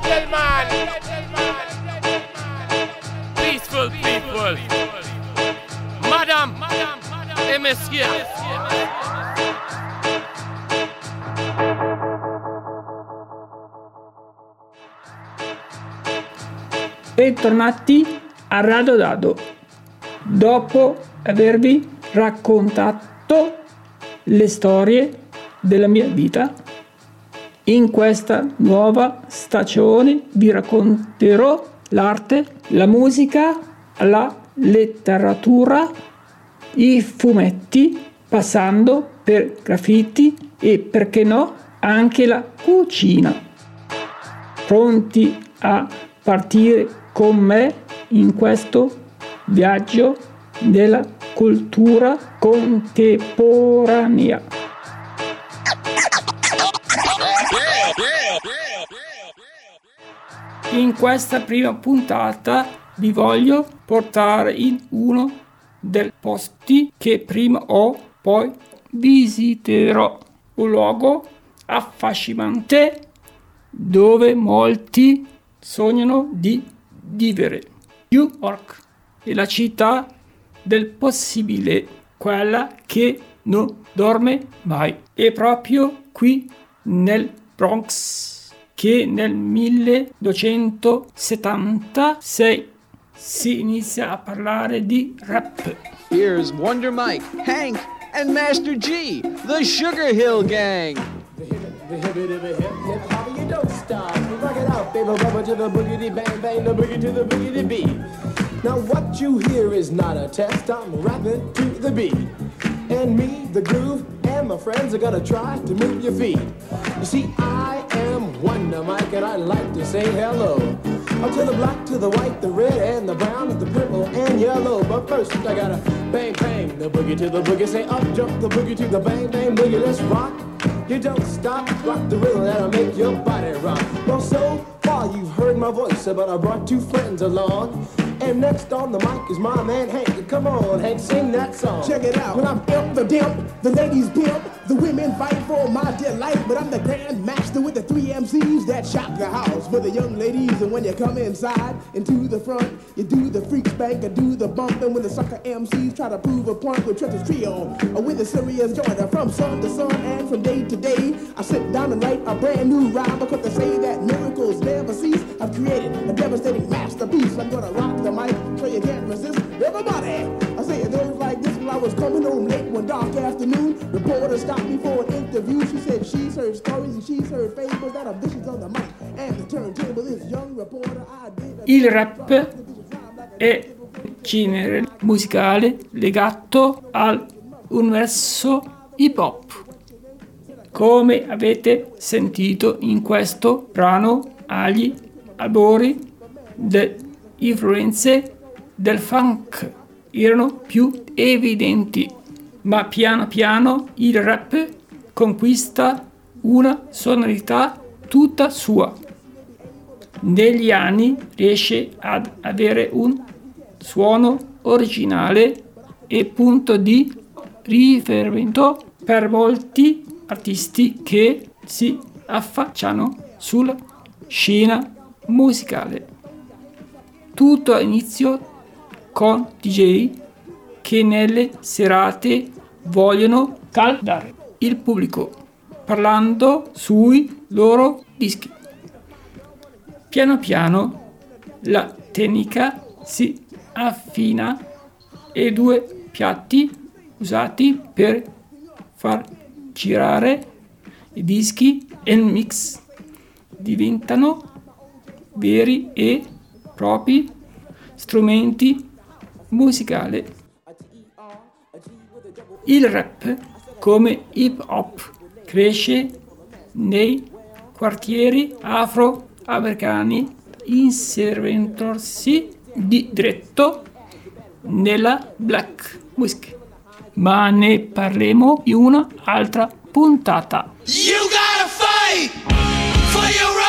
gentlemen. Peaceful people. Madam, et messieurs. Bentornati a Radio Dado. Dopo avervi raccontato le storie della mia vita, in questa nuova stagione vi racconterò l'arte, la musica, la letteratura, i fumetti, passando per graffiti e perché no anche la cucina. Pronti a partire con me in questo viaggio della cultura contemporanea. In questa prima puntata vi voglio portare in uno dei posti che prima o poi visiterò. Un luogo affascinante dove molti sognano di vivere. New York è la città del possibile, quella che non dorme mai. È proprio qui nel Bronx che nel 1276 si inizia a parlare di rap. Here's Wonder Mike, Hank, and Master G, the Sugar Hill Gang. The hip, the hip, the hip, hip, hop, you don't stop. You rock it out, baby, rubber to the boogity bang bang, the boogie to the boogity beat. Now what you hear is not a test. I'm rapping to the beat, and me, the groove, and my friends are gonna try to move your feet. You see, I am Wonder Mike, and I like to say hello. Up to the black, to the white, the red, and the brown, and the purple, and yellow. But first, I gotta bang bang the boogie to the boogie. Say up jump the boogie to the bang bang boogie. Let's rock. You don't stop, rock the rhythm that'll make your body rock. Well, so far you've heard my voice, but I brought two friends along. And next on the mic is my man Hank. Come on, Hank, sing that song. Check it out. When I'm imp the dimp, the ladies pimp, the women fight for my delight. But I'm the grand master with the three MCs that shock the house for the young ladies. And when you come inside into the front, you do the freak spank and do the bump. And when the sucker MCs try to prove a point with Trent's trio, or with the serious joiner from sun to sun and from day to day, I sit down and write a brand new rhyme because they say that miracles never cease. I've created a devastating masterpiece. I'm gonna rock the mic so you can't resist. Everybody, I was coming home late one dark afternoon, reporter stopped me for an interview. She said she's heard stories and she's heard fables that are vicious on the mic and the turntable. This young reporter, I did. Il rap è genere musicale legato all'universo hip hop. Come avete sentito in questo brano, agli albori le influenze del funk erano più evidenti, ma piano piano il rap conquista una sonorità tutta sua. Negli anni riesce ad avere un suono originale e punto di riferimento per molti artisti che si affacciano sulla scena musicale. Tutto inizio con DJ che nelle serate vogliono caldare il pubblico parlando sui loro dischi. Piano piano la tecnica si affina e due piatti usati per far girare i dischi e il mix diventano veri e propri strumenti musicali. Il rap come hip hop cresce nei quartieri afroamericani inserendosi di diretto nella black music. Ma ne parleremo in un'altra puntata. You gotta fight for your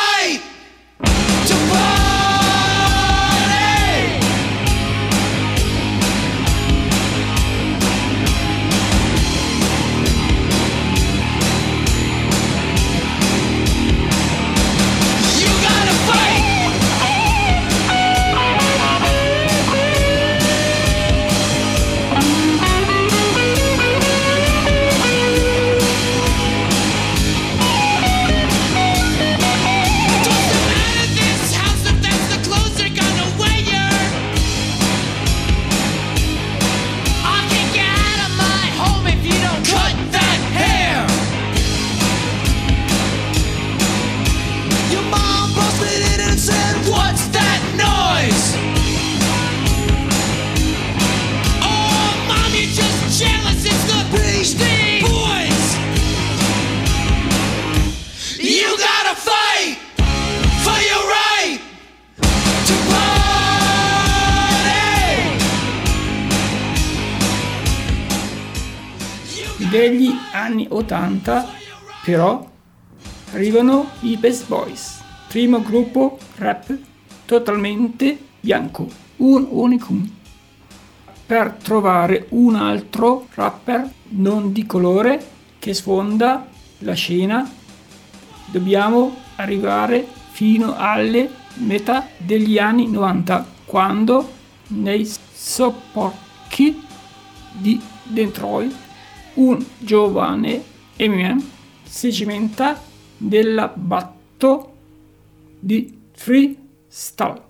degli anni 80 però arrivano i Best Boys, primo gruppo rap totalmente bianco, un unicum. Per trovare un altro rapper non di colore che sfonda la scena dobbiamo arrivare fino alle metà degli anni 90 quando nei sopporchi di Detroit un giovane Eminem si cimenta della batto di freestyle.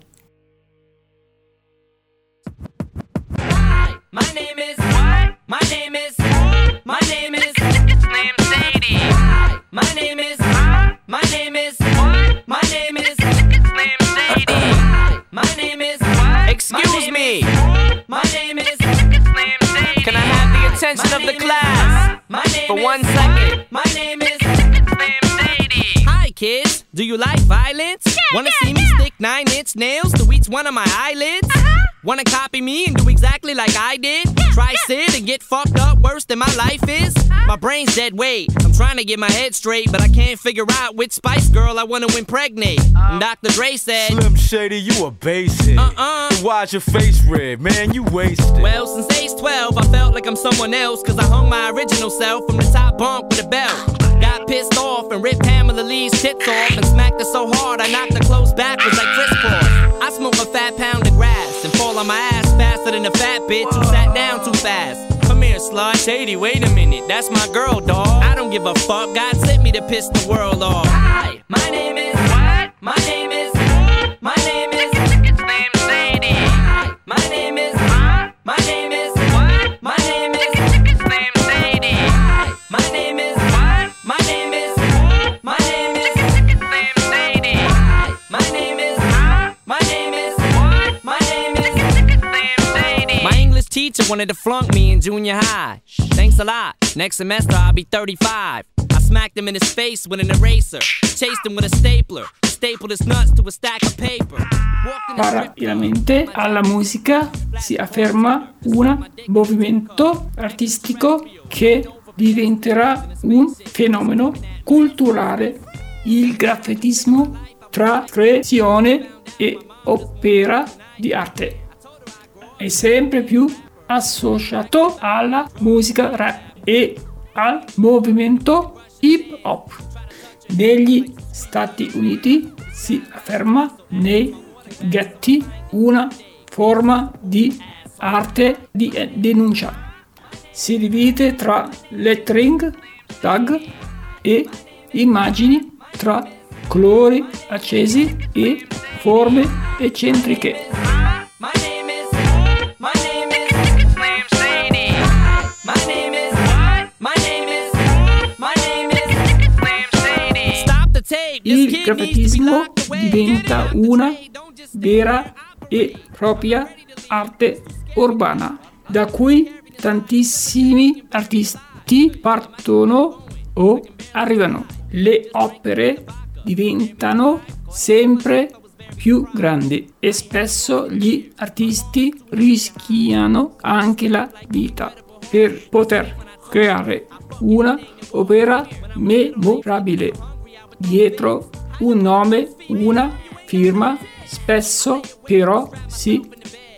My name is what? My name is my name is name Sadie. My name is my name is my name is name Sadie. My name is Excuse me. My name is have the attention of the class My name for is one second? My name is name Sadie. Hi, kids. Do you like violence? Wanna see me stick nine inch nails to each one of my eyelids? Uh-huh. Wanna copy me and do exactly like I did? Try sit and get fucked up worse than my life is? Uh-huh. My brain's dead weight. I'm trying to get my head straight, but I can't figure out which Spice Girl I wanna impregnate. Uh-huh. And Dr. Dre said, Slim Shady, you a basic. Uh-uh. Then Why's your face red? Man, you wasted. Well, since age 12, I felt like I'm someone else, cause I hung my original self from the top bunk with a belt. Got pissed off and ripped Pamela Lee's tits off and smacked her so hard I knocked her clothes backwards like Paul. I smoke a fat pound of grass and fall on my ass faster than a fat bitch who sat down too fast. Come here, slut. Shady, wait a minute, that's my girl, dawg. I don't give a fuck, God sent me to piss the world off. Hi, my name is what? My name wanted to flunk me in junior high. Thanks a lot. Next semester I'll be 35. I smacked him in his face with an eraser. Chased him with a stapler. Stapled his nuts to a stack of paper. Parallelamente alla musica si afferma un movimento artistico che diventerà un fenomeno culturale, il graffettismo tra creazione e opera di arte. È sempre più associato alla musica rap e al movimento hip hop. Negli Stati Uniti si afferma nei ghetti una forma di arte di denuncia. Si divide tra lettering, tag e immagini tra colori accesi e forme eccentriche. Away. diventa una vera e propria arte urbana, da cui tantissimi artisti partono o arrivano. Le opere diventano sempre più grandi e spesso gli artisti rischiano anche la vita per poter creare una opera memorabile dietro un nome, una firma, spesso però si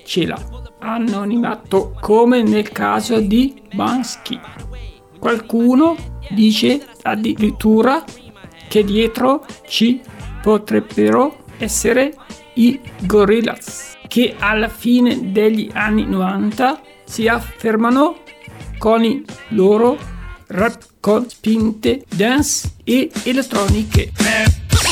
cela anonimato come nel caso di Bansky. Qualcuno dice addirittura che dietro ci potrebbero essere i Gorillaz che alla fine degli anni 90 si affermano con i loro rap con spinte dance e elettroniche.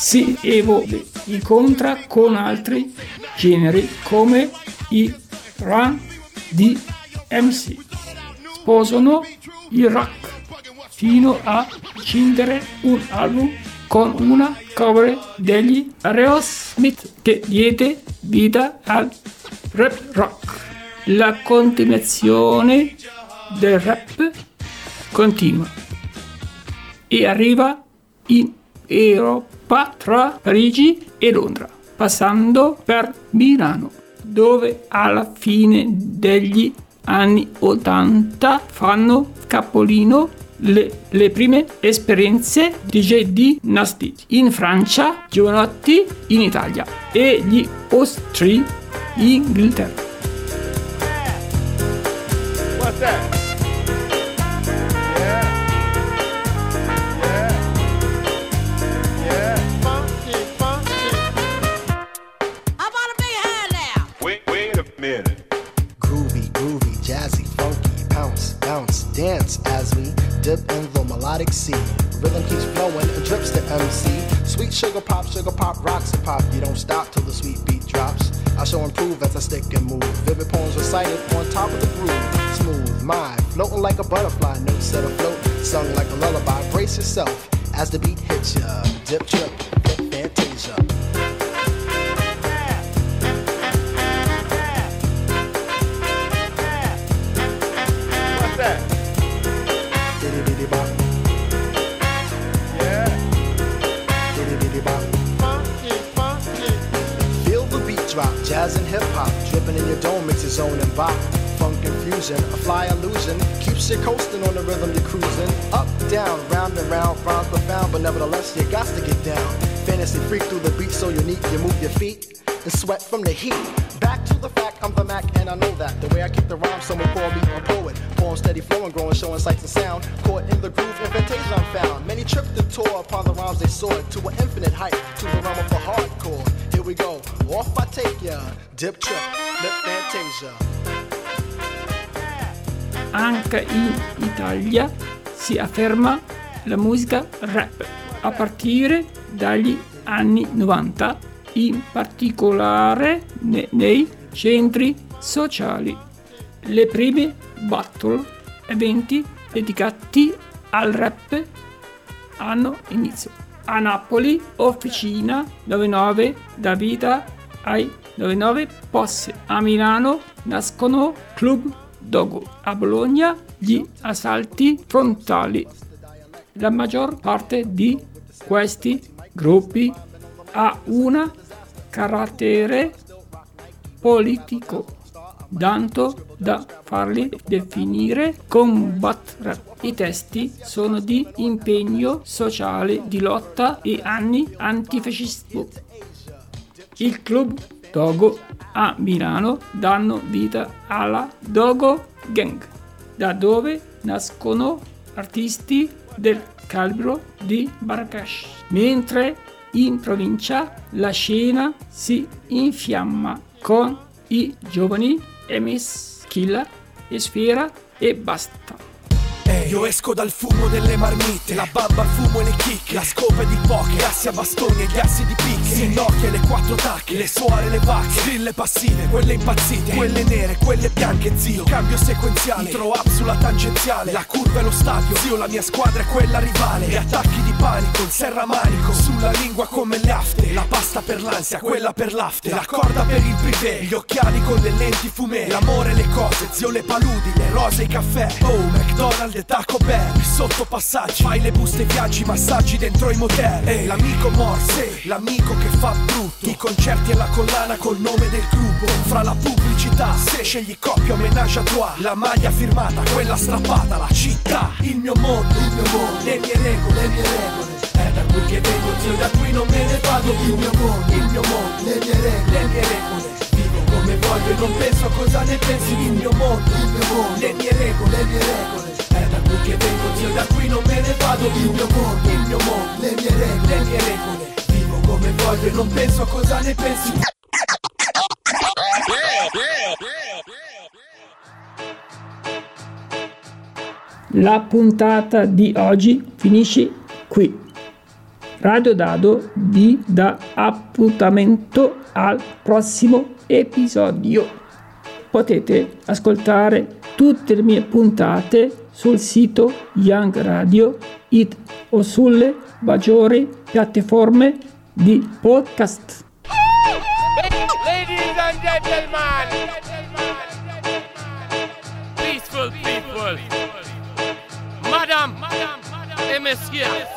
si evolve, incontra con altri generi come i run di MC. Sposano il rock fino a scindere un album con una cover degli Aerosmith che diede vita al rap rock. La continuazione del rap continua e arriva in Europa tra Parigi e Londra, passando per Milano, dove alla fine degli anni 80 fanno capolino le, le prime esperienze DJ di Nasty in Francia, Giovanotti in Italia e gli Ostri in Inghilterra. What's that? Floating like a butterfly, notes set afloat, sung like a lullaby. Brace yourself as the beat hits ya. Dip, trip, fantasia. What's that? Yeah. Funky, funky. Feel the beat drop, jazz and hip hop, dripping in your dome makes your zone and bop. A fly illusion, keeps you coasting on the rhythm you're cruising. Up, down, round and round, rhymes profound, but nevertheless you got to get down. Fantasy freak through the beat so unique, you move your feet and sweat from the heat. Back to the fact, I'm the Mac and I know that. The way I kick the rhyme, someone call me a poet. Poem steady flowing, growing, showing sights and sound. Caught in the groove, invitation I'm found. Many tripped and tore upon the rhymes they soared to an infinite height, to the realm of the hardcore. Here we go, off I take ya. Dip trip, lip fantasia. Anche in Italia si afferma la musica rap a partire dagli anni 90, in particolare ne- nei centri sociali. Le prime battle, eventi dedicati al rap hanno inizio. A Napoli, Officina 99 dà vita ai 99 Posse. A Milano nascono Club Dogo. A Bologna gli assalti frontali. La maggior parte di questi gruppi ha un carattere politico, tanto da farli definire combat rap. I testi sono di impegno sociale, di lotta e anni antifascismo. Il club Dogo a Milano danno vita alla Dogo Gang, da dove nascono artisti del calibro di Barakash, mentre in provincia la scena si infiamma con i giovani MS Killer e Sfera e basta. Io esco dal fumo delle marmite La babba, il fumo e le chicche La scopa il poker Gassi a bastoni e gli assi di picche Sinnocchia e le quattro tacche Le suore e le vacche Strille passive, quelle impazzite Quelle nere, quelle bianche, zio Cambio sequenziale Throw up sulla tangenziale La curva e lo stadio Zio, la mia squadra è quella rivale Gli attacchi di panico, il serramanico Sulla lingua come le afte La pasta per l'ansia, quella per l'afte La corda per il privé Gli occhiali con le lenti fumé L'amore, le cose, zio, le paludi Le rose, i caffè Oh, McDonald's e Taco Bell sottopassaggi Fai le buste, viaggi, massaggi dentro i motel. E l'amico morse L'amico che fa brutto. I concerti e la collana col nome del gruppo. Fra la pubblicità Se scegli coppia o menage a toi La maglia firmata, quella strappata La città, il mio mondo. Il mio mondo, le mie regole, le mie regole. È da qui che vengo zio, da qui non me ne vado più. Il mio mondo, il mio mondo Le mie regole, le mie regole. Vivo come voglio e non penso a cosa ne pensi. Il mio mondo, il mio mondo. Le mie regole, le mie regole che vengo zio, da qui non me ne vado più Il mio mondo, il mio mondo Le mie regole, le mie regole Vivo come voglio e non penso a cosa ne pensi La puntata di oggi finisce qui. Radio Dado vi dà appuntamento al prossimo episodio. Potete ascoltare tutte le mie puntate sul sito Young Radio It o sulle maggiori piattaforme di podcast. Ladies and gentlemen, peaceful people, madam, messieurs,